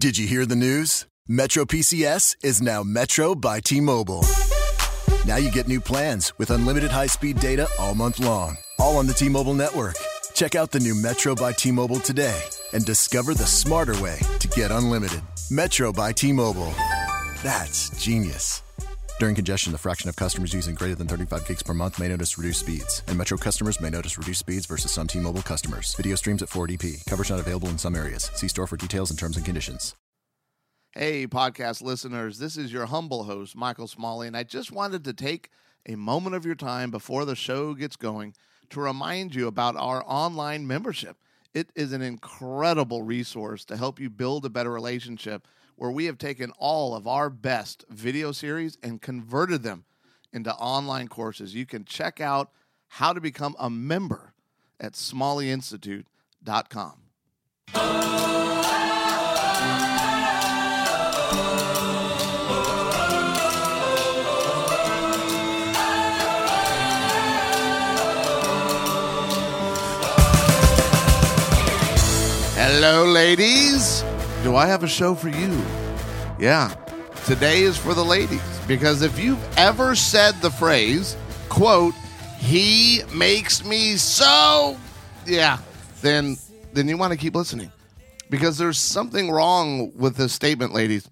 Did you hear the news? Metro PCS is now Metro by T Mobile. Now you get new plans with unlimited high speed data all month long, all on the T Mobile network. Check out the new Metro by T Mobile today and discover the smarter way to get unlimited. Metro by T Mobile. That's genius. During congestion, the fraction of customers using greater than 35 gigs per month may notice reduced speeds, and Metro customers may notice reduced speeds versus some T-Mobile customers. Video streams at 480p. Coverage not available in some areas. See store for details and terms and conditions. Hey, podcast listeners, this is your humble host, Michael Smalley, and I just wanted to take a moment of your time before the show gets going to remind you about our online membership. It is an incredible resource to help you build a better relationship where we have taken all of our best video series and converted them into online courses. You can check out how to become a member at smalleyinstitute.com. Hello, ladies. Do I have a show for you? Yeah. Today is for the ladies because if you've ever said the phrase, quote, he makes me so, yeah, then then you want to keep listening. Because there's something wrong with this statement, ladies.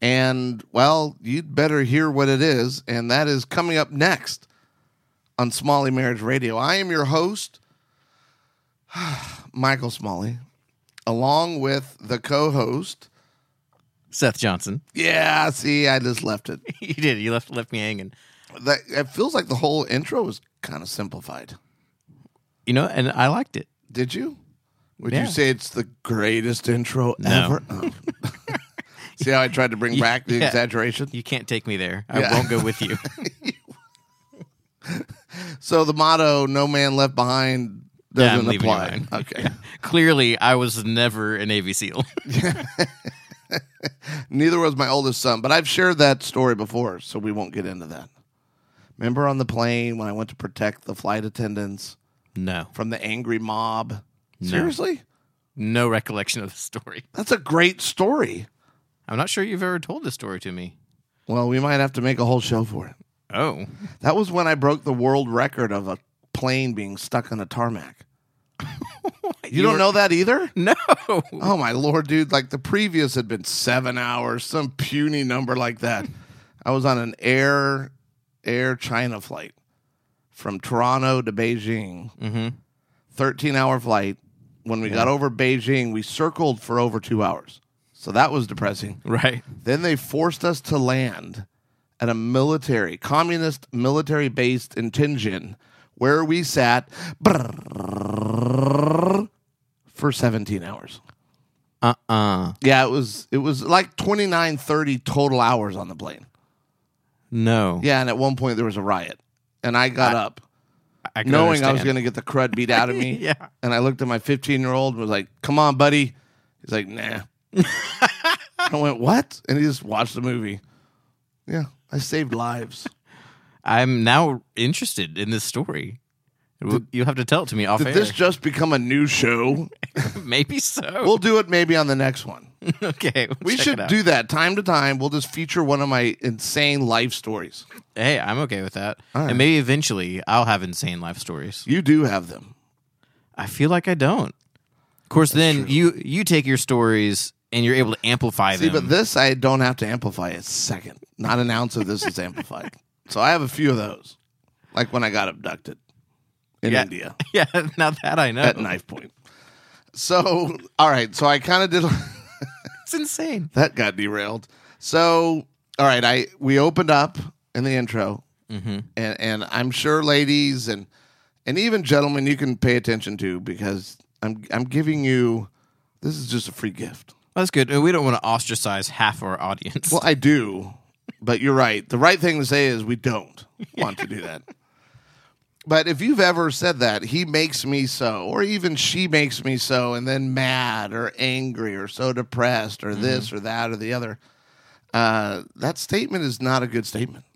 And well, you'd better hear what it is, and that is coming up next on Smalley Marriage Radio. I am your host, Michael Smalley, along with the co-host. Seth Johnson. Yeah, see, I just left it. you did. You left left me hanging. That it feels like the whole intro was kind of simplified. You know, and I liked it. Did you? Would Yeah. you say it's the greatest intro No. ever? Oh. see how I tried to bring back the exaggeration? You can't take me there. I Yeah. won't go with you. So the motto "No man left behind" doesn't you apply. Okay. Clearly, I was never a Navy SEAL. Neither was my oldest son, but I've shared that story before, so we won't get into that. Remember on the plane when I went to protect the flight attendants no, from the angry mob? No. Seriously? no recollection of the story. That's a great story. I'm not sure you've ever told this story to me. Well, we might have to make a whole show for it. Oh, That was when I broke the world record of a plane being stuck on a tarmac. You, don't were- know that either? no. Oh my lord, dude! Like the previous had been seven hours, some puny number like that. I was on an Air Air China flight from Toronto to Beijing. Mm-hmm. Thirteen hour flight. When we got over Beijing, we circled for over two hours. So that was depressing. Right. Then they forced us to land at a military, communist military based in Tianjin, where we sat for 17 hours. Uh-uh. Yeah, it was it was like 29 30 total hours on the plane. No. Yeah, and at one point there was a riot. And I got up I knowing I was going to get the crud beat out of me. Yeah. And I looked at my 15-year-old and was like, "Come on, buddy." He's like, "Nah." I went, "What?" And he just watched the movie. Yeah, I saved lives. I'm now interested in this story. You'll have to tell it to me off Did air. this just become a new show? maybe so. We'll do it maybe on the next one. okay. we'll We should do that time to time. We'll just feature one of my insane life stories. Hey, I'm okay with that. Right. And maybe eventually I'll have insane life stories. You do have them. I feel like I don't. Of course, then you you take your stories and you're able to amplify them. See, them. but this I don't have to amplify a second. Not an ounce of this is amplified. So I have a few of those. Like when I got abducted in Yeah. India yeah, now that I know, at knife point. So, all right. So I kind of did. it's insane. that got derailed. So, all right, I we opened up in the intro, Mm-hmm. and and I'm sure ladies and and even gentlemen, you can pay attention to because I'm I'm giving you this is just a free gift. That's good. We don't want to ostracize half our audience. Well, I do, but you're right. The right thing to say is we don't want to do that. But if you've ever said that, he makes me so, or even she makes me so, and then mad or angry or so depressed or this or that or the other, uh, that statement is not a good statement.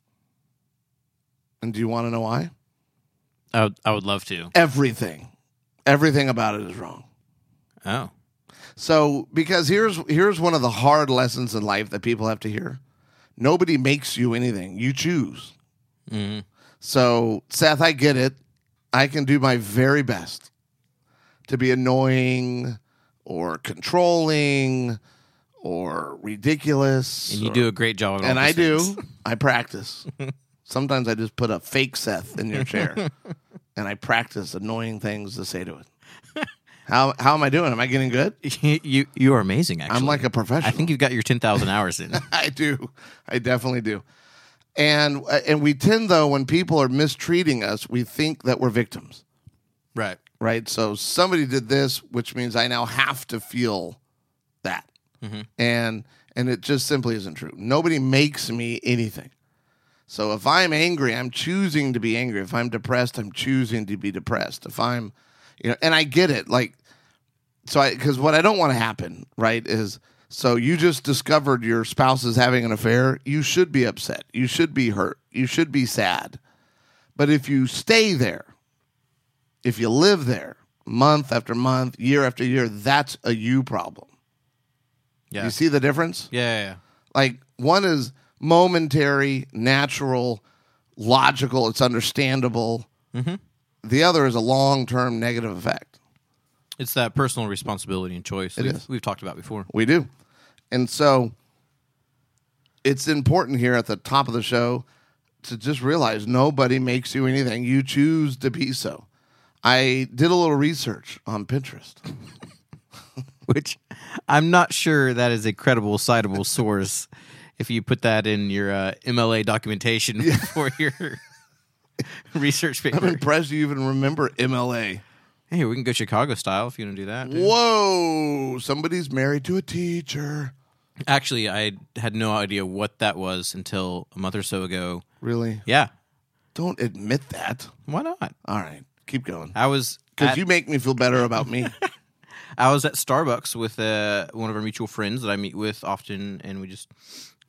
And do you want to know why? I would, I would love to. Everything, everything about it is wrong. Oh, So because here's here's one of the hard lessons in life that people have to hear. Nobody makes you anything. You choose. So Seth, I get it. I can do my very best to be annoying or controlling or ridiculous. And you or- do a great job. At all and I do. I practice. Sometimes I just put a fake Seth in your chair, and I practice annoying things to say to it. How how am I doing? Am I getting good? you you are amazing. Actually, I'm like a professional. I think you've got your ten thousand hours in. I do. I definitely do. And uh, and we tend though when people are mistreating us, we think that we're victims, right. right? So somebody did this, which means I now have to feel that, and and it just simply isn't true. Nobody makes me anything. So if I'm angry, I'm choosing to be angry. If I'm depressed, I'm choosing to be depressed. If I'm, you know, and I get it. Like, so I, because what I don't want to happen, right, is so you just discovered your spouse is having an affair. You should be upset. You should be hurt. You should be sad. But if you stay there, if you live there month after month, year after year, that's a you problem. Yeah. You see the difference? yeah, yeah, yeah. Like one is momentary, natural, logical, it's understandable. Mm-hmm. The other is a long term negative effect. It's that personal responsibility and choice It we've, is. we've talked about before. We do. And so it's important here at the top of the show to just realize nobody makes you anything. You choose to be so. I did a little research on Pinterest. Which I'm not sure that is a credible, citable source. If you put that in your uh, MLA documentation for your research paper. I'm impressed you even remember MLA. hey, we can go Chicago style if you want to do that. Whoa, somebody's married to a teacher. Actually, I had no idea what that was until a month or so ago. Really? Yeah, Don't admit that. why not? All right, keep going. I was Because at- you make me feel better about me. I was at Starbucks with uh, one of our mutual friends that I meet with often, and we just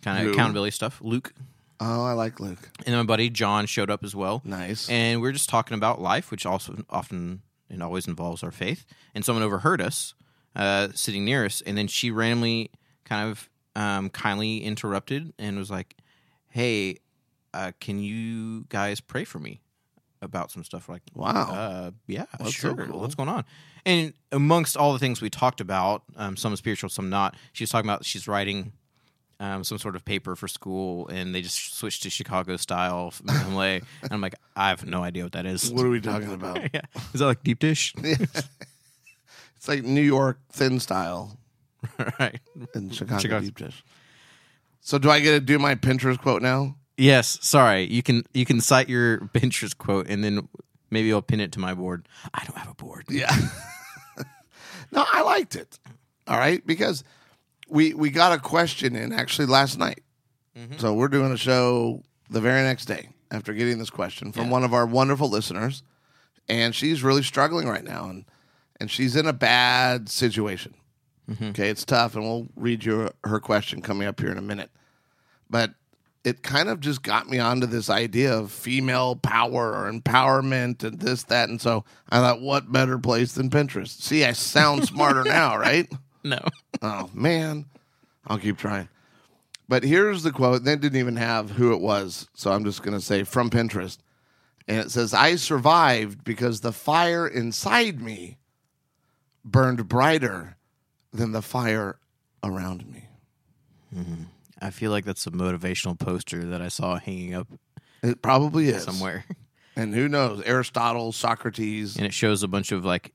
kind of accountability stuff. Luke oh, I like Luke. and my buddy John showed up as well. Nice. And we are just talking about life, which also often and always involves our faith. And someone overheard us uh, sitting near us, and then she randomly kind of um, kindly interrupted and was like, "Hey, uh, can you guys pray for me about some stuff?" We're like, Wow. uh, yeah, That's so sure. cool. What's going on?" And amongst all the things we talked about, um, some spiritual, some not. She was talking about she's writing um, some sort of paper for school, and they just switched to Chicago style and I'm like, I have no idea what that is. what are we talking about? yeah, is that like deep dish? It's like New York thin style right. in Chicago, Chicago. deep dish. So do I get to do my Pinterest quote now? Yes. Sorry. You can you can cite your Pinterest quote, and then maybe I'll pin it to my board. I don't have a board. Yeah. no, I liked it. All right, because we we got a question in actually last night. Mm-hmm. So we're doing a show the very next day after getting this question from one of our wonderful listeners, and she's really struggling right now, and and she's in a bad situation. Mm-hmm. Okay, it's tough, and we'll read you her question coming up here in a minute. But it kind of just got me onto this idea of female power or empowerment and this, that. And so I thought, what better place than Pinterest? See, I sound smarter now, right? No. Oh, man. I'll keep trying. But here's the quote. They didn't even have who it was. So I'm just going to say from Pinterest. And it says, I survived because the fire inside me burned brighter than the fire around me. Mm-hmm. I feel like that's a motivational poster that I saw hanging up It probably is. somewhere, And who knows? Aristotle, Socrates. and it shows a bunch of like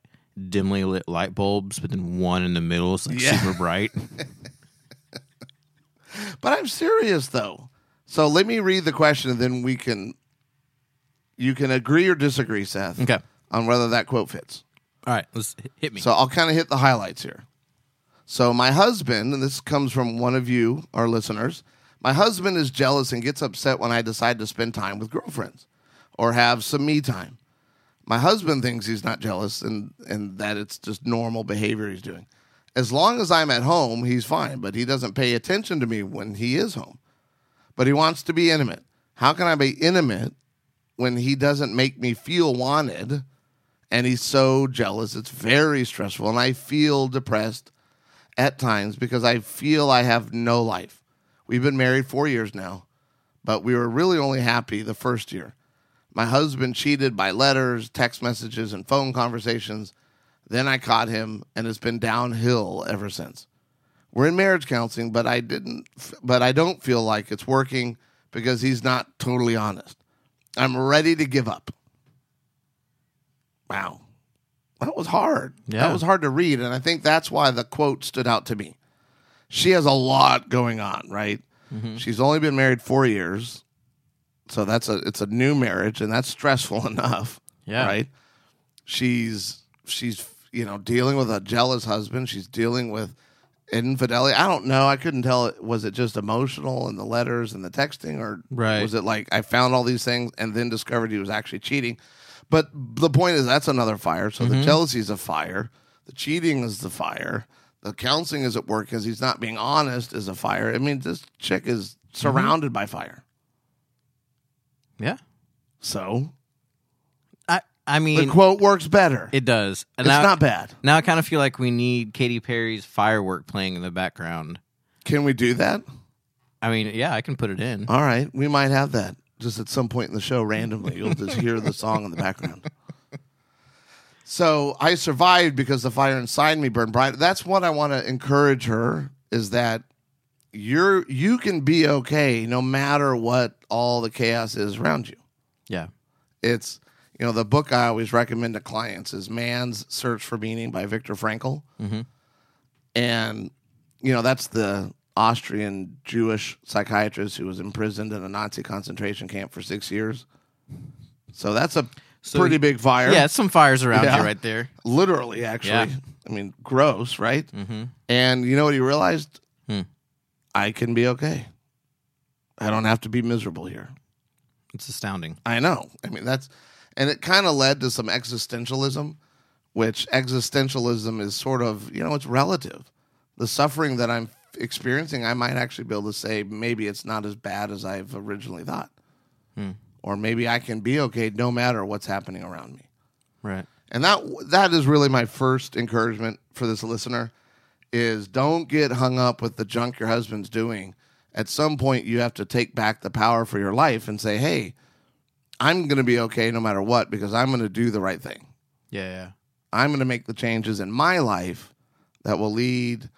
dimly lit light bulbs, but then one in the middle is like Yeah. super bright. But I'm serious though. So let me read the question and then we can you can agree or disagree, Seth, okay. on whether that quote fits. All right. Let's hit me. So I'll kind of hit the highlights here. So my husband, and this comes from one of you, our listeners, my husband is jealous and gets upset when I decide to spend time with girlfriends or have some me time. My husband thinks he's not jealous and, and that it's just normal behavior he's doing. As long as I'm at home, he's fine, but he doesn't pay attention to me when he is home. But he wants to be intimate. How can I be intimate when he doesn't make me feel wanted? and he's so jealous. It's very stressful, and I feel depressed. At times because I feel I have no life. We've been married four years now, but we were really only happy the first year. My husband cheated by letters, text messages, and phone conversations. Then I caught him, and it's been downhill ever since. We're in marriage counseling, but I didn't, but I don't feel like it's working because he's not totally honest. I'm ready to give up. Wow. That was hard. Yeah. That was hard to read. And I think that's why the quote stood out to me. She has a lot going on, right? Mm-hmm. She's only been married four years. So that's a it's a new marriage and that's stressful enough. Yeah. Right. She's she's you know dealing with a jealous husband. She's dealing with infidelity. I don't know. I couldn't tell. Was it just emotional and the letters and the texting, or Right. was it like I found all these things and then discovered he was actually cheating? But the point is that's another fire. So the mm-hmm. jealousy is a fire. The cheating is the fire. The counseling is at work because he's not being honest is a fire. I mean, this chick is mm-hmm. surrounded by fire. Yeah. So I I mean the mean quote works better. it does. And it's now, not bad. Now I kind of feel like we need Katy Perry's firework playing in the background. Can we do that? I mean, yeah, I can put it in. All right, we might have that just at some point in the show randomly. You'll just hear the song in the background. So I survived because the fire inside me burned bright. That's what I want to encourage her is that you're you can be okay no matter what all the chaos is around you. Yeah. It's you know the book I always recommend to clients is Man's Search for Meaning by Viktor Frankl, mm-hmm. and you know that's the Austrian Jewish psychiatrist who was imprisoned in a Nazi concentration camp for six years. So that's a So pretty big fire. Yeah, some fires around Yeah. you right there. literally, actually. Yeah. I mean, gross, right? Mm-hmm. And you know what he realized? Hmm. I can be okay. I don't have to be miserable here. It's astounding. I know. I mean, that's, and it kind of led to some existentialism, which existentialism is sort of, you know, it's relative. The suffering that I'm experiencing, I might actually be able to say maybe it's not as bad as I've originally thought. Hmm. Or maybe I can be okay no matter what's happening around me. Right. And that that is really my first encouragement for this listener is don't get hung up with the junk your husband's doing. At some point you have to take back the power for your life and say, "Hey, I'm going to be okay no matter what because I'm going to do the right thing. Yeah, yeah. I'm going to make the changes in my life that will lead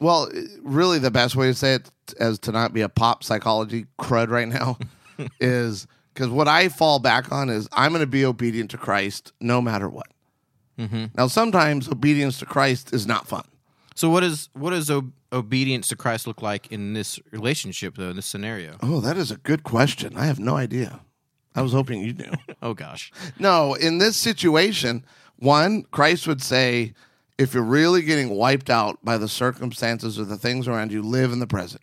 well, really the best way to say it as to not be a pop psychology crud right now is because what I fall back on is I'm going to be obedient to Christ no matter what. Mm-hmm. Now, sometimes obedience to Christ is not fun. So what is what does ob- obedience to Christ look like in this relationship though, in this scenario? Oh, that is a good question. I have no idea. I was hoping you knew. Oh gosh. no, in this situation, one, Christ would say, if you're really getting wiped out by the circumstances or the things around you, live in the present.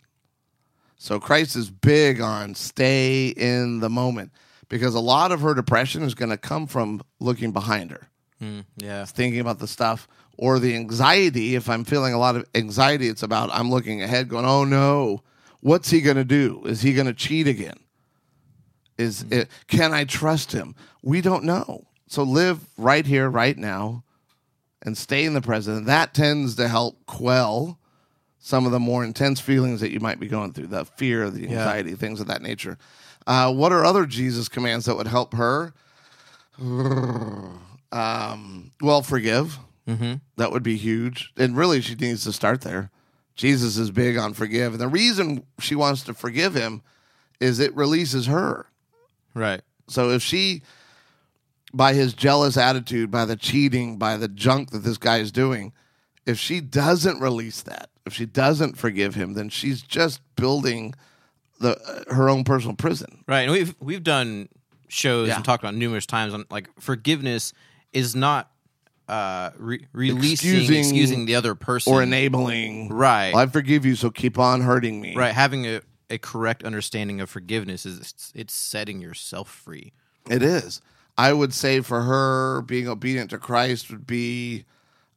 So Christ is big on stay in the moment because a lot of her depression is going to come from looking behind her. Mm, yeah. thinking about the stuff or the anxiety. If i'm feeling a lot of anxiety it's about i'm looking ahead going oh no. What's he going to do? Is he going to cheat again? Is it, can i trust him? We don't know. So live right here right now and stay in the present that tends to help quell some of the more intense feelings that you might be going through the fear the anxiety things of that nature uh, what are other jesus commands that would help her um, well, forgive. Mm-hmm. That would be huge. And really, she needs to start there. Jesus is big on forgive. And the reason she wants to forgive him is it releases her. Right. So if she, by his jealous attitude, by the cheating, by the junk that this guy is doing, if she doesn't release that, if she doesn't forgive him, then she's just building the uh, her own personal prison. Right. And we've we've done shows Yeah. and talked about numerous times on like forgiveness is not uh re- releasing Excusing excusing, the other person Or enabling, Right. Well, I forgive you, so keep on hurting me. right having a, a correct understanding of forgiveness is it's, it's setting yourself free It is. I would say for her, being obedient to Christ would be,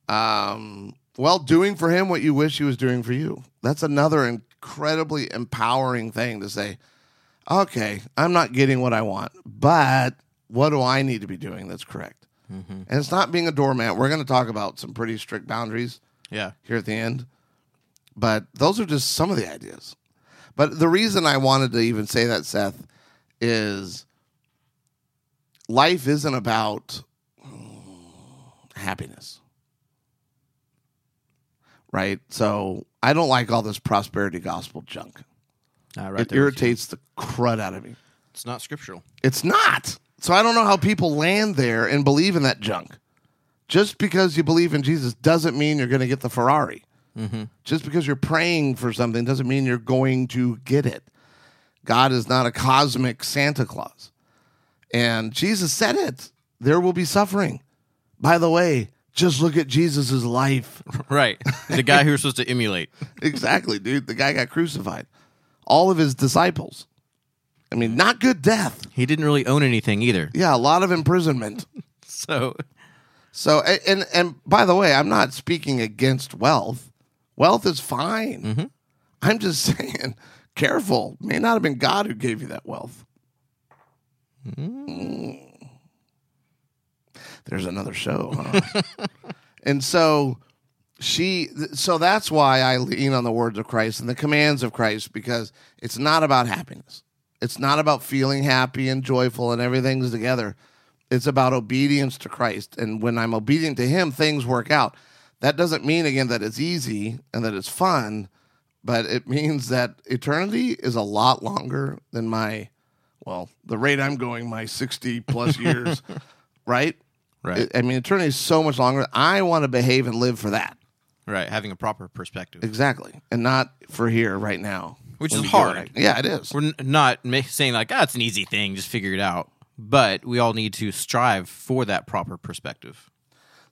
um, well, doing for him what you wish he was doing for you. That's another incredibly empowering thing to say, okay, I'm not getting what I want, but what do I need to be doing that's correct? And it's not being a doormat. We're going to talk about some pretty strict boundaries. Yeah. here at the end. But those are just some of the ideas. But the reason I wanted to even say that, Seth, is life isn't about mm, happiness. Right? So I don't like all this prosperity gospel junk. Uh, right it there with you. irritates the crud out of me. It's not scriptural. It's not. So I don't know how people land there and believe in that junk. Just because you believe in Jesus doesn't mean you're going to get the Ferrari. Just because you're praying for something doesn't mean you're going to get it. God is not a cosmic Santa Claus. And Jesus said it. There will be suffering. By the way, just look at Jesus' life. Right. The guy who we're supposed to emulate. exactly, dude. The guy got crucified. All of his disciples. I mean, not good death. He didn't really own anything either. Yeah, a lot of imprisonment. So So and and by the way, I'm not speaking against wealth. Wealth is fine. Mm-hmm. I'm just saying, careful. May not have been God who gave you that wealth. Mm. There's another show, huh? and so she so that's why I lean on the words of Christ and the commands of Christ because it's not about happiness. It's not about feeling happy and joyful and everything's together. It's about obedience to Christ. And when I'm obedient to him, things work out. That doesn't mean again that it's easy and that it's fun, but it means that eternity is a lot longer than my well, the rate I'm going, my 60 plus years, right? Right. I mean, eternity is so much longer. I want to behave and live for that. right, having a proper perspective, Exactly. And not for here right now. which is hard. it. Yeah, it is. We're n- not ma- saying like, ah, it's an easy thing, just figure it out. But we all need to strive for that proper perspective.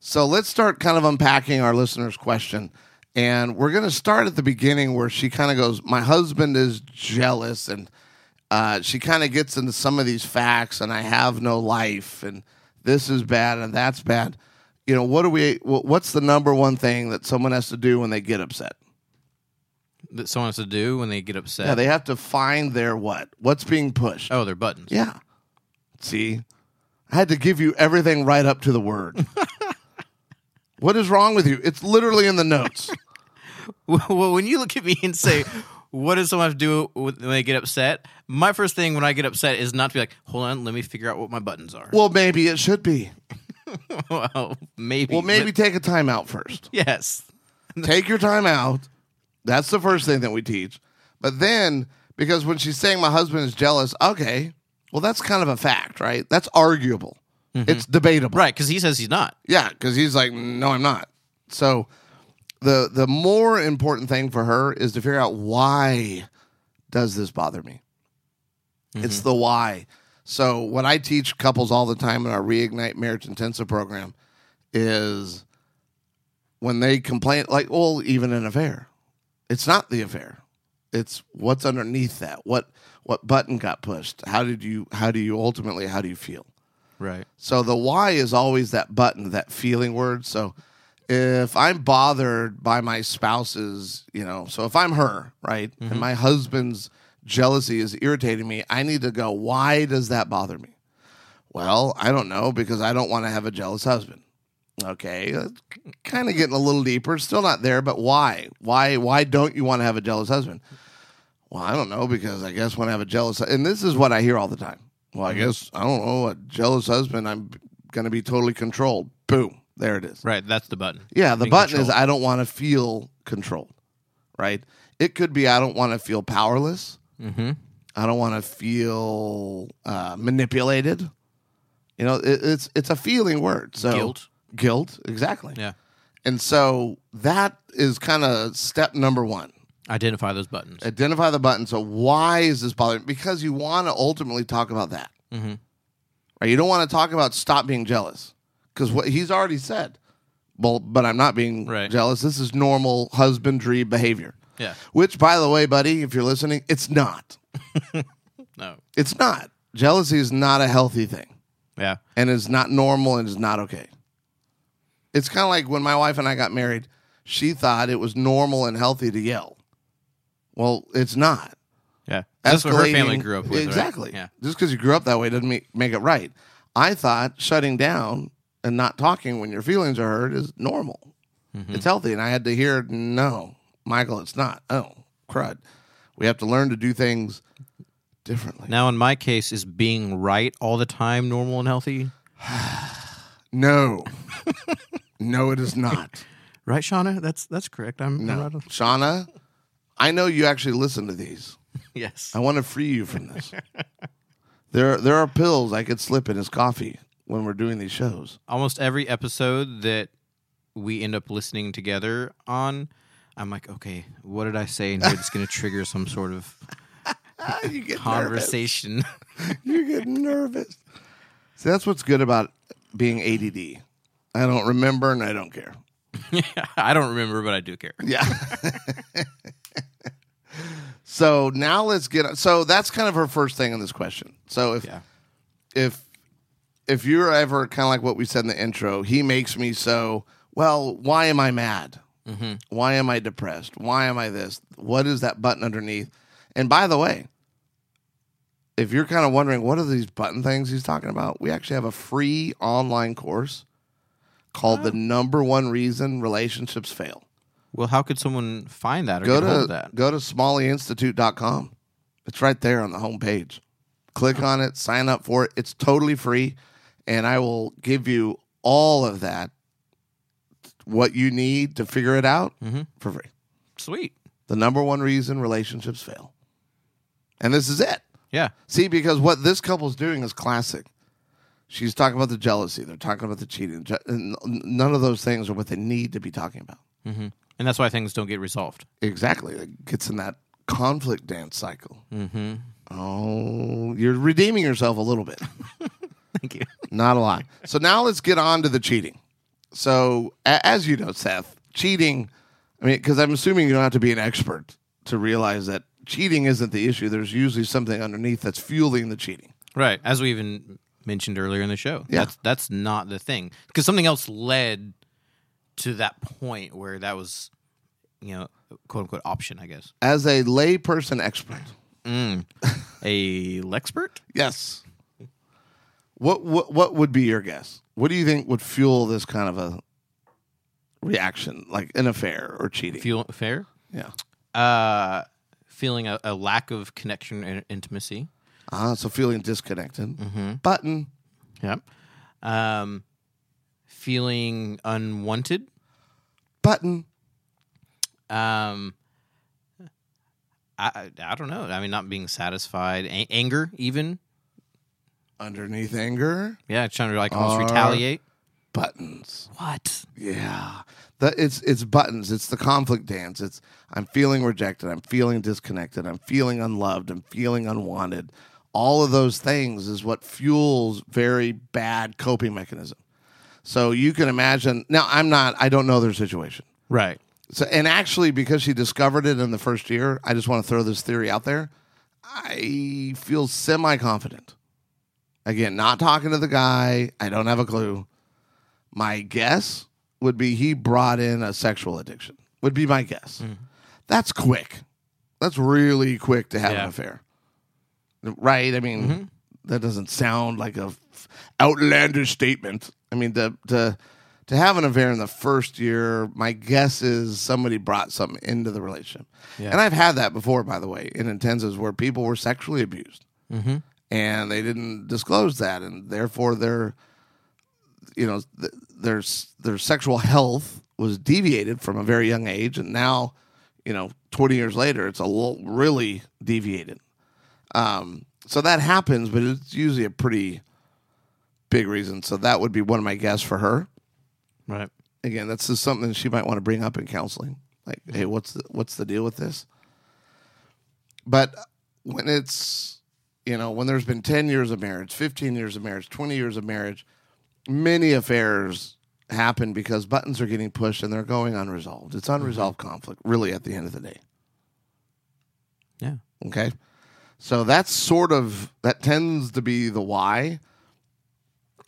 So let's start kind of unpacking our listener's question. And we're going to start at the beginning where she kind of goes, My husband is jealous. And uh, she kind of gets into some of these facts, and I have no life. And this is bad, and that's bad. You know, what do we, what's the number one thing that someone has to do when they get upset? That someone has to do when they get upset. Yeah, they have to find their what? What's being pushed? oh, their buttons. Yeah. See, I had to give you everything right up to the word. what is wrong with you? It's literally in the notes. well, when you look at me and say, "What does someone have to do when they get upset?" My first thing when I get upset is not to be like, "Hold on, let me figure out what my buttons are." Well, maybe it should be. well, maybe. Well, maybe but- take a time out first. yes. take your time out. That's the first thing that we teach. But then, because when she's saying my husband is jealous, okay, well, that's kind of a fact, right? That's arguable. Mm-hmm. It's debatable. Right, because he says he's not. Yeah, because he's like, no, I'm not. So the the more important thing for her is to figure out why does this bother me. It's mm-hmm. the why. So what I teach couples all the time in our reignite marriage intensive program is when they complain, like, well, even an affair, it's not the affair. It's what's underneath that. What what button got pushed? How did you? How do you ultimately? How do you feel? Right. So the why is always that button, that feeling word. So if I'm bothered by my spouse's, you know, so if I'm her, right, and mm-hmm. my husband's jealousy is irritating me, I need to go, why does that bother me? Well, I don't know because I don't want to have a jealous husband. Okay, uh, kind of getting a little deeper. Still not there, but why? Why? Why don't you want to have a jealous husband? Well, I don't know because I guess when I have a jealous, and this is what I hear all the time. Well, I mm-hmm. guess I don't know. A jealous husband, I'm going to be totally controlled. Boom, there it is. Right. That's the button. Yeah, the Being button is. I don't want to feel controlled. Right. It could be I don't want to feel powerless. Mm-hmm. I don't want to feel uh, manipulated. You know, it, it's it's a feeling word. So Guilt. guilt, exactly. Yeah. And so that is kind of step number one. Identify those buttons. Identify the button. So why is this bothering? Because you want to ultimately talk about that. Mhm. Right? You don't want to talk about stop being jealous because what he's already said. Well, but I'm not being Right. jealous. This is normal husbandry behavior. Yeah. Which, by the way, buddy, if you're listening, it's not. No. It's not. Jealousy is not a healthy thing, Yeah. and it's not normal, and it's not okay. It's kind of like when my wife and I got married. She thought it was normal and healthy to yell. Well, it's not. Yeah. That's what her family grew up with. right? Exactly. Yeah. Just because you grew up that way doesn't make, make it right. I thought shutting down and not talking when your feelings are hurt is normal. Mm-hmm. It's healthy. And I had to hear, no, Michael, it's not. Oh, crud. We have to learn to do things differently. Now, in my case, is being right all the time normal and healthy? No. no, it is not. Right, Shauna? That's that's correct. I'm, I'm No. right on- Shauna, I know you actually listen to these. Yes. I want to free you from this. there, there are pills I could slip in his coffee when we're doing these shows. Almost every episode that we end up listening together on, I'm like, okay, what did I say in here that's going to trigger some sort of you get conversation? You get nervous. See, that's what's good about being ADD. I don't remember and I don't care. I don't remember, but I do care. Yeah. so now let's get. So that's kind of her first thing in this question. So if Yeah. if if you're ever kind of like what we said in the intro, he makes me so. Well, why am I mad? Mm-hmm. Why am I depressed? Why am I this? What is that button underneath? And by the way, if you're kind of wondering what are these button things he's talking about, we actually have a free online course called "The oh. Number One Reason Relationships Fail." Well, how could someone find that or go to that? go to smalleyinstitute.com. It's right there on the homepage. Click on it, sign up for it. It's totally free, and I will give you all of that, what you need to figure it out Mm-hmm. for free. Sweet. The number one reason relationships fail, and this is it. Yeah. See, because what this couple's doing is classic. She's talking about the jealousy. They're talking about the cheating. And None of those things are what they need to be talking about. hmm And that's why things don't get resolved. Exactly. It gets in that conflict dance cycle. Mm-hmm. Oh, you're redeeming yourself a little bit. Thank you. Not a lot. So now let's get on to the cheating. So, a- as you know, Seth, cheating, I mean, because I'm assuming you don't have to be an expert to realize that cheating isn't the issue. There's usually something underneath that's fueling the cheating. Right. As we even mentioned earlier in the show. Yeah. That's that's not the thing. Because something else led to that point where that was, you know, quote unquote option, I guess. As a layperson expert, Mm. A Lexpert? yes. What, what what would be your guess? What do you think would fuel this kind of a reaction, like an affair or cheating? Feel fair? yeah. Uh feeling a, a lack of connection and intimacy. Ah, so feeling disconnected. Mm-hmm. Button. Yep. Um feeling unwanted. Button. Um I, I I don't know. I mean, not being satisfied, A- anger, even. Underneath anger. Yeah, trying to like almost Are- retaliate. Buttons. What? Yeah. It's it's buttons. It's the conflict dance. It's I'm feeling rejected. I'm feeling disconnected. I'm feeling unloved. I'm feeling unwanted. All of those things is what fuels very bad coping mechanism. So you can imagine. Now I'm not. I don't know their situation. Right. So and actually, because she discovered it in the first year, I just want to throw this theory out there. I feel semi confident. Again, not talking to the guy. I don't have a clue. My guess would be he brought in a sexual addiction. Would be my guess. That's quick. That's really quick to have an affair. Right? I mean, that doesn't sound like a f- outlandish statement. I mean, to to to have an affair in the first year, my guess is somebody brought something into the relationship. Yeah. And I've had that before, by the way, in intensives where people were sexually abused Mm-hmm. And they didn't disclose that, and therefore their, you know, th- their their sexual health was deviated from a very young age, and now, you know, twenty years later, it's a little really deviated. Um, so that happens, but it's usually a pretty big reason. So that would be one of my guess for her. Right. Again, that's just something she might want to bring up in counseling. Like, hey, what's the what's the deal with this? But when it's you know when there's been ten years of marriage, fifteen years of marriage, twenty years of marriage, many affairs happen because buttons are getting pushed and they're going unresolved. It's mm-hmm. unresolved conflict, really, at the end of the day. Yeah. Okay. So that's sort of that tends to be the why.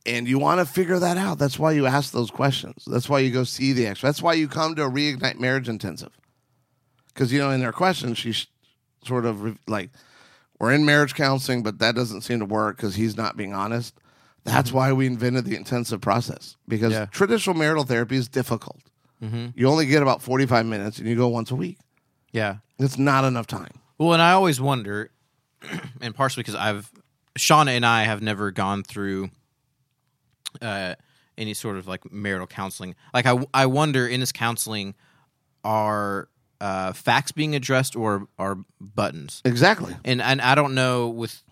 And you want to figure that out. That's why you ask those questions. That's why you go see the expert. That's why you come to a reignite marriage intensive. Because you know, in their questions, she's sort of re- like, "We're in marriage counseling, but that doesn't seem to work because he's not being honest." That's why we invented the intensive process because Yeah. traditional marital therapy is difficult. You only get about 45 minutes and you go once a week. Yeah. It's not enough time. Well, and I always wonder, and partially because I've Shauna and I have never gone through uh, any sort of like marital counseling. Like I, I wonder in this counseling, are uh, facts being addressed or are buttons? Exactly. And and I don't know with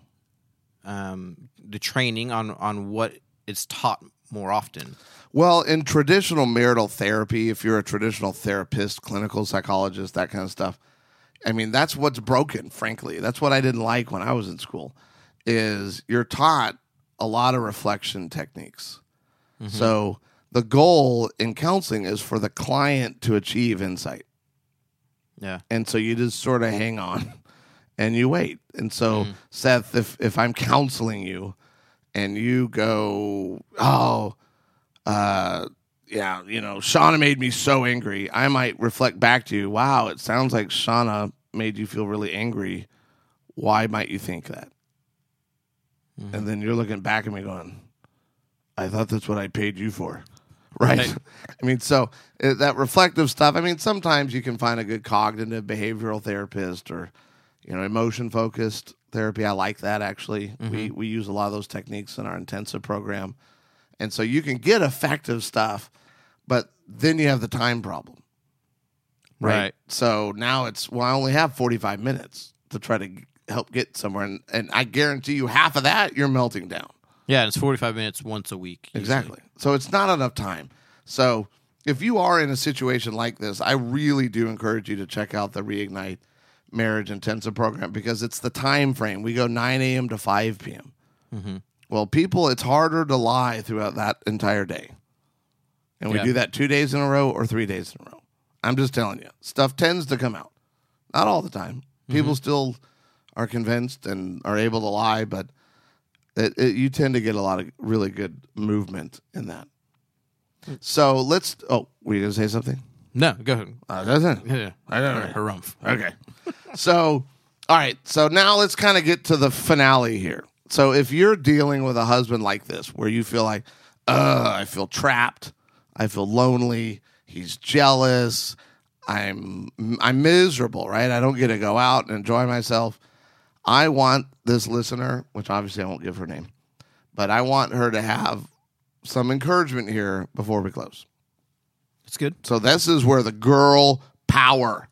um, the training on on what it's taught more often. Well, in traditional marital therapy, if you're a traditional therapist, clinical psychologist, that kind of stuff, I mean, that's what's broken, frankly. That's what I didn't like when I was in school is you're taught a lot of reflection techniques. So the goal in counseling is for the client to achieve insight. Yeah. And so you just sort of hang on and you wait. And so, Seth, if, if I'm counseling you and you go, oh, uh, yeah, you know, Shauna made me so angry, I might reflect back to you, wow, it sounds like Shauna made you feel really angry. Why might you think that? And then you're looking back at me going, I thought that's what I paid you for. Right. Right. I mean, so uh, that reflective stuff, I mean, sometimes you can find a good cognitive behavioral therapist or, you know, emotion focused therapy. I like that actually. We, we use a lot of those techniques in our intensive program. And so you can get effective stuff, but then you have the time problem. Right. So now it's, well, I only have 45 minutes to try to help get somewhere. And, and I guarantee you half of that, you're melting down. Yeah, and it's forty five minutes once a week. usually. Exactly. So it's not enough time. So if you are in a situation like this, I really do encourage you to check out the Reignite Marriage Intensive Program because it's the time frame. We go 9 a.m. to 5 p.m. Mm-hmm. Well, people, it's harder to lie throughout that entire day. And we Yeah. do that two days in a row or three days in a row. I'm just telling you, stuff tends to come out. Not all the time. People Mm-hmm. still are convinced and are able to lie, but it, it, you tend to get a lot of really good movement in that. So let's. Oh, were you going to say something? No, go ahead. Uh, doesn't. Yeah, I don't know. Harumph. Okay. so, all right. So now let's kind of get to the finale here. So if you're dealing with a husband like this, where you feel like, uh, I feel trapped, I feel lonely, he's jealous, I'm I'm miserable, right? I don't get to go out and enjoy myself. I want this listener, which obviously I won't give her name, but I want her to have some encouragement here before we close. It's good. So this is where the girl power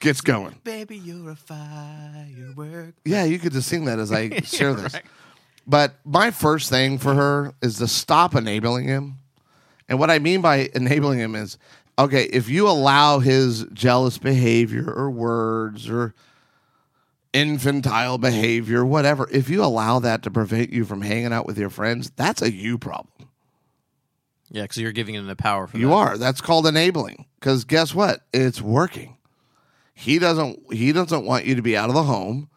gets going. Baby, you're a firework. Yeah, you could just sing that as I share this. right. But my first thing for her is to stop enabling him. And what I mean by enabling him is okay, if you allow his jealous behavior or words or infantile behavior, whatever, if you allow that to prevent you from hanging out with your friends, that's a you problem. Yeah, because you're giving him the power for You that. are. That's called enabling. Because guess what? It's working. He doesn't. He doesn't want you to be out of the home,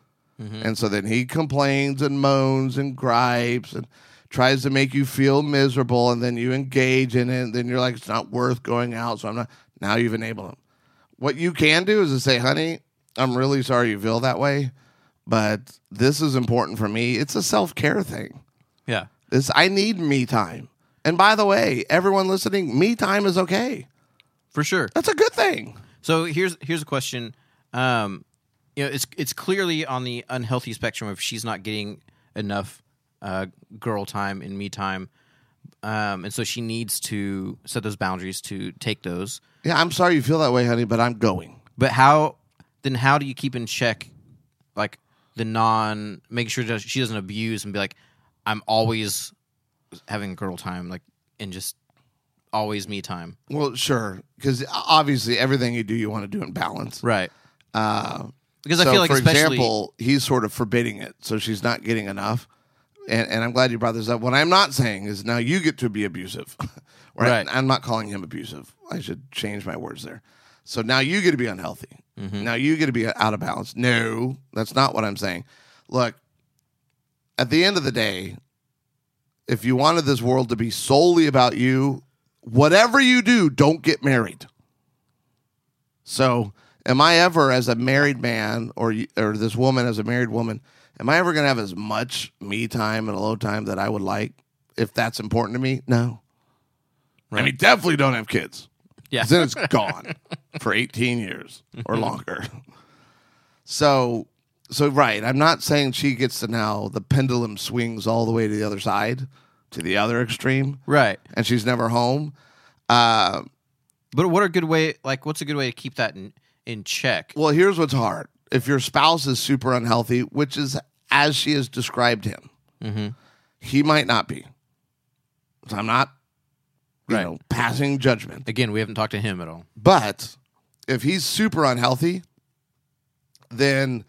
mm-hmm. and so then he complains and moans and gripes and tries to make you feel miserable, and then you engage in it. And then you're like, it's not worth going out, so I'm not. Now you've enabled him. What you can do is to say, honey, I'm really sorry you feel that way, but this is important for me. It's a self care thing. Yeah. This I need me time. And by the way, everyone listening, me time is okay. For sure. That's a good thing. So here's here's a question. Um, you know, it's it's clearly on the unhealthy spectrum of she's not getting enough uh, girl time and me time, um, and so she needs to set those boundaries to take those. Yeah, I'm sorry you feel that way, honey, but I'm going. But how then? How do you keep in check, like the non, making sure that she doesn't abuse and be like, I'm always having girl time, like and just always me time. Well, sure, because obviously everything you do, you want to do in balance. Right. Uh, Because so I feel like for example, he's sort of forbidding it, so she's not getting enough. And, and I'm glad you brought this up. What I'm not saying is now you get to be abusive. right? Right. I'm not calling him abusive. I should change my words there. So now you get to be unhealthy. Mm-hmm. Now you get to be out of balance. No, that's not what I'm saying. Look, at the end of the day, if you wanted this world to be solely about you, whatever you do, don't get married. So, am I ever, as a married man, or or this woman as a married woman, am I ever going to have as much me time and alone time that I would like? If that's important to me, no. I mean, definitely don't have kids. Yeah. 'Cause then it's gone for 18 years or longer. So, so right. I'm not saying she gets to now the pendulum swings all the way to the other side, to the other extreme, Right. and she's never home. Uh, But what a good way like what's a good way to keep that in, in check? well, here's what's hard: if your spouse is super unhealthy, which is as she has described him, Mm-hmm. he might not be. So I'm not, you Right. know, passing judgment. Again, we haven't talked to him at all. But if he's super unhealthy, then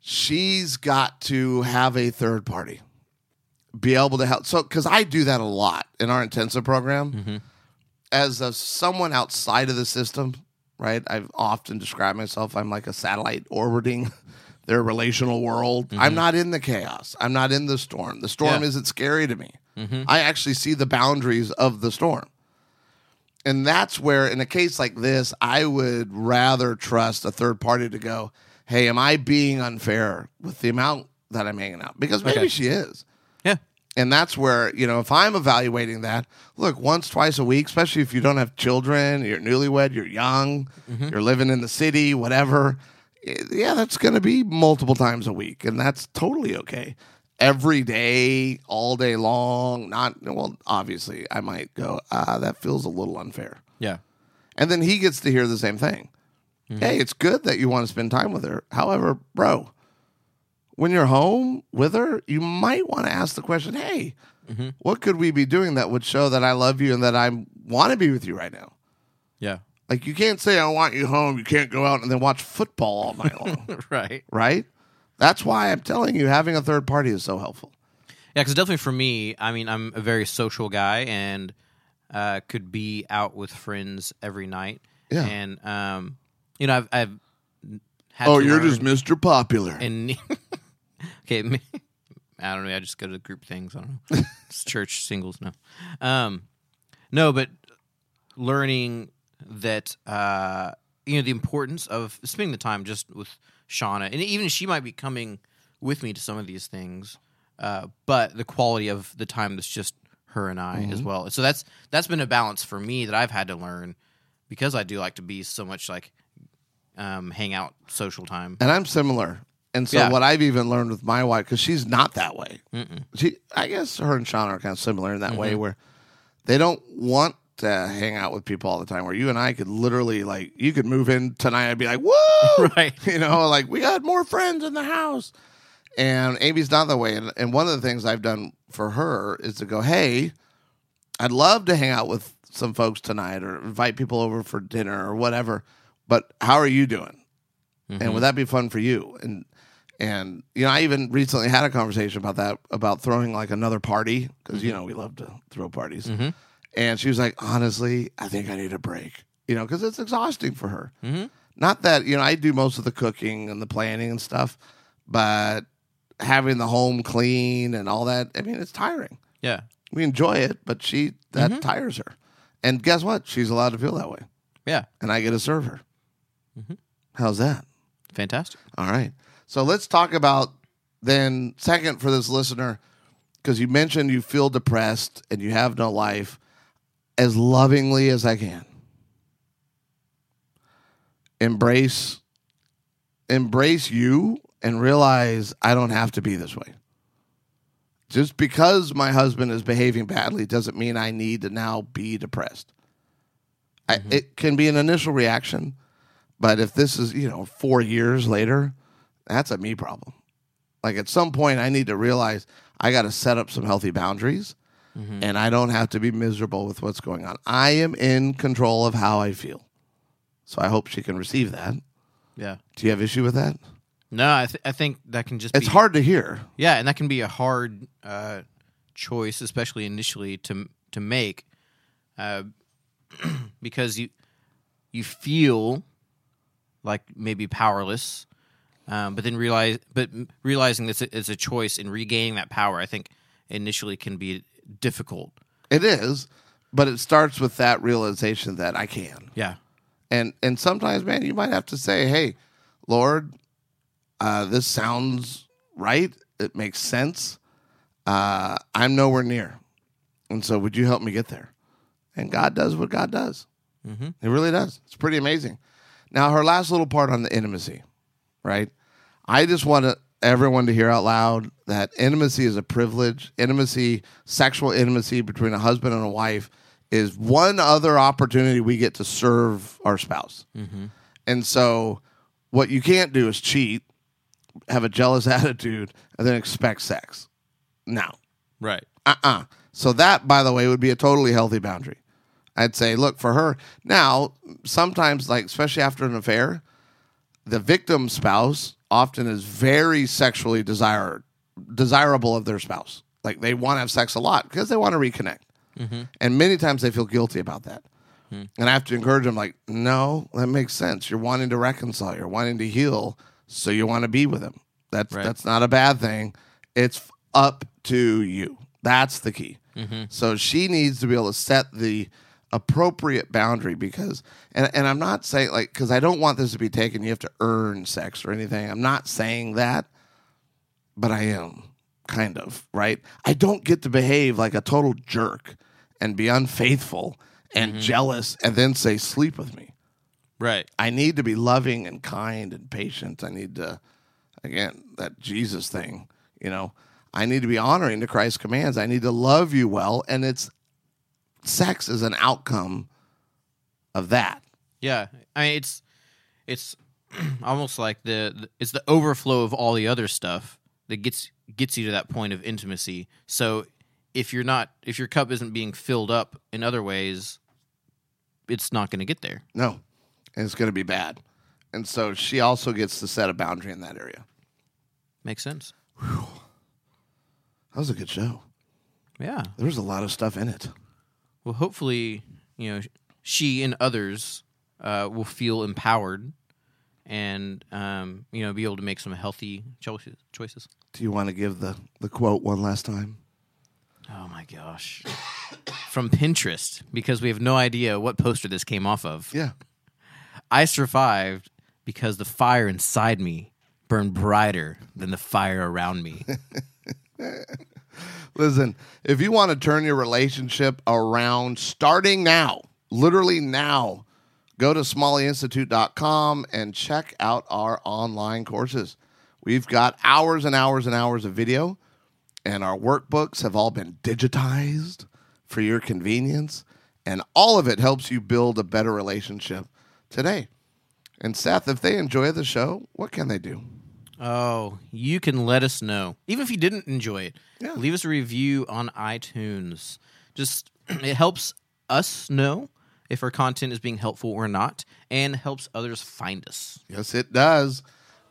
she's got to have a third party be able to help. So, because I do that a lot in our intensive program mm-hmm. as a, someone outside of the system, right? I've often described myself, I'm like a satellite orbiting their relational world. I'm mm-hmm. not in the chaos, I'm not in the storm. The storm Yeah. isn't scary to me. I actually see the boundaries of the storm. And that's where, in a case like this, I would rather trust a third party to go, hey, am I being unfair with the amount that I'm hanging out? Because maybe Okay. she is. Yeah. And that's where, you know, if I'm evaluating that, look, once, twice a week, especially if you don't have children, you're newlywed, you're young, you're living in the city, whatever. eh, Yeah, that's going to be multiple times a week. And that's totally okay. Every day, all day long, not, well, obviously, I might go, ah, that feels a little unfair. Yeah. And then he gets to hear the same thing. Hey, it's good that you want to spend time with her. However, bro, when you're home with her, you might want to ask the question, hey, what could we be doing that would show that I love you and that I want to be with you right now? Yeah. Like, you can't say, I want you home. You can't go out and then watch football all night long, right. right? That's why I'm telling you, having a third party is so helpful. Yeah, because definitely for me, I mean, I'm a very social guy and uh, could be out with friends every night. Yeah. And um, you know, I've, I've had Oh, you're just Mr. Popular. and okay, me- I don't know. I just go to group things. I don't know. It's church singles no. Um, no, but learning that uh, you know the importance of spending the time just with Shauna, and even she might be coming with me to some of these things, uh, but the quality of the time that's just her and I as well. So that's that's been a balance for me that I've had to learn because I do like to be so much like um, hang out social time. And I'm similar. And so Yeah. what I've even learned with my wife, because she's not that way. She, I guess her and Sean are kind of similar in that way, Mm-hmm. where they don't want to hang out with people all the time. Where you and I could literally, like, you could move in tonight and be like, "Whoa!" Right. You know, like we got more friends in the house. And Amy's not that way. And, and one of the things I've done for her is to go, "Hey, I'd love to hang out with some folks tonight, or invite people over for dinner, or whatever. But how are you doing?" and would mm-hmm. that be fun for you and and you know i even recently had a conversation about that about throwing like another party because you mm-hmm. know we love to throw parties mm-hmm. And she was like honestly i think i need a break you know because it's exhausting for her. Mm-hmm. Not that you know i do most of the cooking and the planning and stuff but having the home clean and all that i mean it's tiring. Yeah. we enjoy it but she that mm-hmm. tires her. And guess what? She's allowed to feel that way. Yeah. and i get to serve her. Mm-hmm. How's that? Fantastic. all right. So let's talk about then, second for this listener, because you mentioned you feel depressed and you have no life, as lovingly as I can. Embrace embrace you and realize I don't have to be this way. Just because my husband is behaving badly doesn't mean I need to now be depressed. I, mm-hmm. it can be an initial reaction, but if this is, you know, four years later, that's a me problem. Like at some point, I need to realize I got to set up some healthy boundaries and I don't have to be miserable with what's going on. I am in control of how I feel. So I hope she can receive that. Yeah. Do you have issue with that? No, I, th- I think that can just It's be, hard to hear. Yeah, and that can be a hard uh, choice, especially initially to to make, uh, because you you feel like maybe powerless, um, but then realize but realizing that it's a, it's a choice and regaining that power, I think initially can be difficult. It is, but it starts with that realization that I can. Yeah, And and sometimes, man, you might have to say, "Hey, Lord, uh, this sounds right. It makes sense. Uh, I'm nowhere near, and so would you help me get there?" and God does what God does. Mm-hmm. He really does. It's pretty amazing. Now, her last little part on the intimacy, right? I just want to, everyone to hear out loud that intimacy is a privilege. Intimacy, sexual intimacy between a husband and a wife, is one other opportunity we get to serve our spouse. And so, what you can't do is cheat, have a jealous attitude, and then expect sex. No. Right. Uh uh So, that, by the way, would be a totally healthy boundary. I'd say, look, for her, now, sometimes, like, especially after an affair, the victim spouse often is very sexually desired, desirable of their spouse. Like, they want to have sex a lot because they want to reconnect. Mm-hmm. And many times they feel guilty about that. Hmm. And I have to encourage them, like, no, that makes sense. You're wanting to reconcile, you're wanting to heal, so you want to be with him. That's Right. that's not a bad thing. It's up to you. That's the key. Mm-hmm. So she needs to be able to set the appropriate boundary because, and, and I'm not saying like, because I don't want this to be taken, you have to earn sex or anything. I'm not saying that, but I am kind of, right? I don't get to behave like a total jerk and be unfaithful and mm-hmm. jealous and then say, sleep with me. Right. I need to be loving and kind and patient. I need to, again, that Jesus thing, you know, I need to be honoring to Christ's commands. I need to love you well. And it's sex is an outcome of that. Yeah, I mean it's it's almost like the, it's the overflow of all the other stuff that gets gets you to that point of intimacy. So if you're not if your cup isn't being filled up in other ways, it's not going to get there. No, and it's going to be bad. And so she also gets to set a boundary in that area. Makes sense. That was a good show. Yeah. There was a lot of stuff in it. Well, hopefully, you know, she and others uh, will feel empowered and um, you know be able to make some healthy choices. Choices. Do you want to give the, the quote one last time? Oh my gosh. From Pinterest, because we have no idea what poster this came off of. Yeah. I survived because the fire inside me burned brighter than the fire around me. Listen, if you want to turn your relationship around starting now, literally now, go to smalleyinstitute.com and check out our online courses. We've got hours and hours and hours of video, and our workbooks have all been digitized for your convenience, and all of it helps you build a better relationship today. And Seth, if they enjoy the show, what can they do? Oh, you can let us know. Even if you didn't enjoy it, Yeah. leave us a review on iTunes. Just it helps us know if our content is being helpful or not and helps others find us. Yes, it does.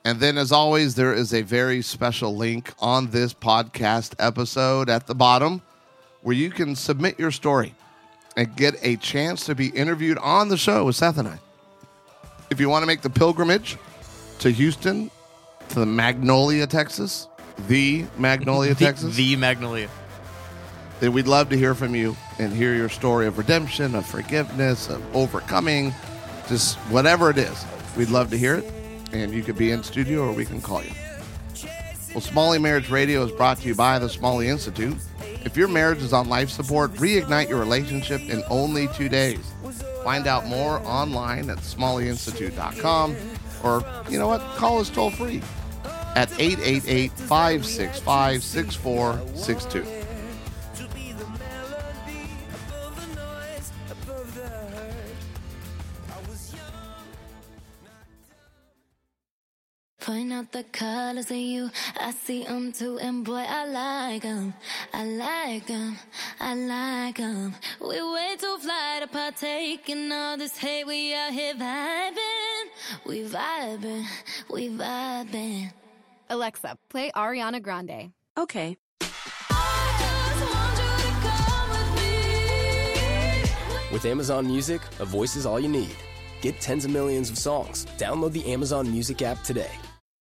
And then, as always, there is a very special link on this podcast episode at the bottom where you can submit your story and get a chance to be interviewed on the show with Seth and I. If you want to make the pilgrimage to Houston, to the Magnolia, Texas, the Magnolia, The- Texas, the Magnolia. then we'd love to hear from you and hear your story of redemption, of forgiveness, of overcoming, just whatever it is. We'd love to hear it. And you could be in studio or we can call you. Well, Smalley Marriage Radio is brought to you by the Smalley Institute. If your marriage is on life support, reignite your relationship in only two days. Find out more online at smalleyinstitute.com or, you know what, call us toll free at 888 565 6462. Point out the colors of you, I see them too, and boy, I like them. I like them, I like them. We way too fly to partake in all this hate. We out here vibing, we vibing, we vibing. Alexa, play Ariana Grande. Okay. I just want you to come with. With Amazon Music, a voice is all you need. Get tens of millions of songs. Download the Amazon Music app today.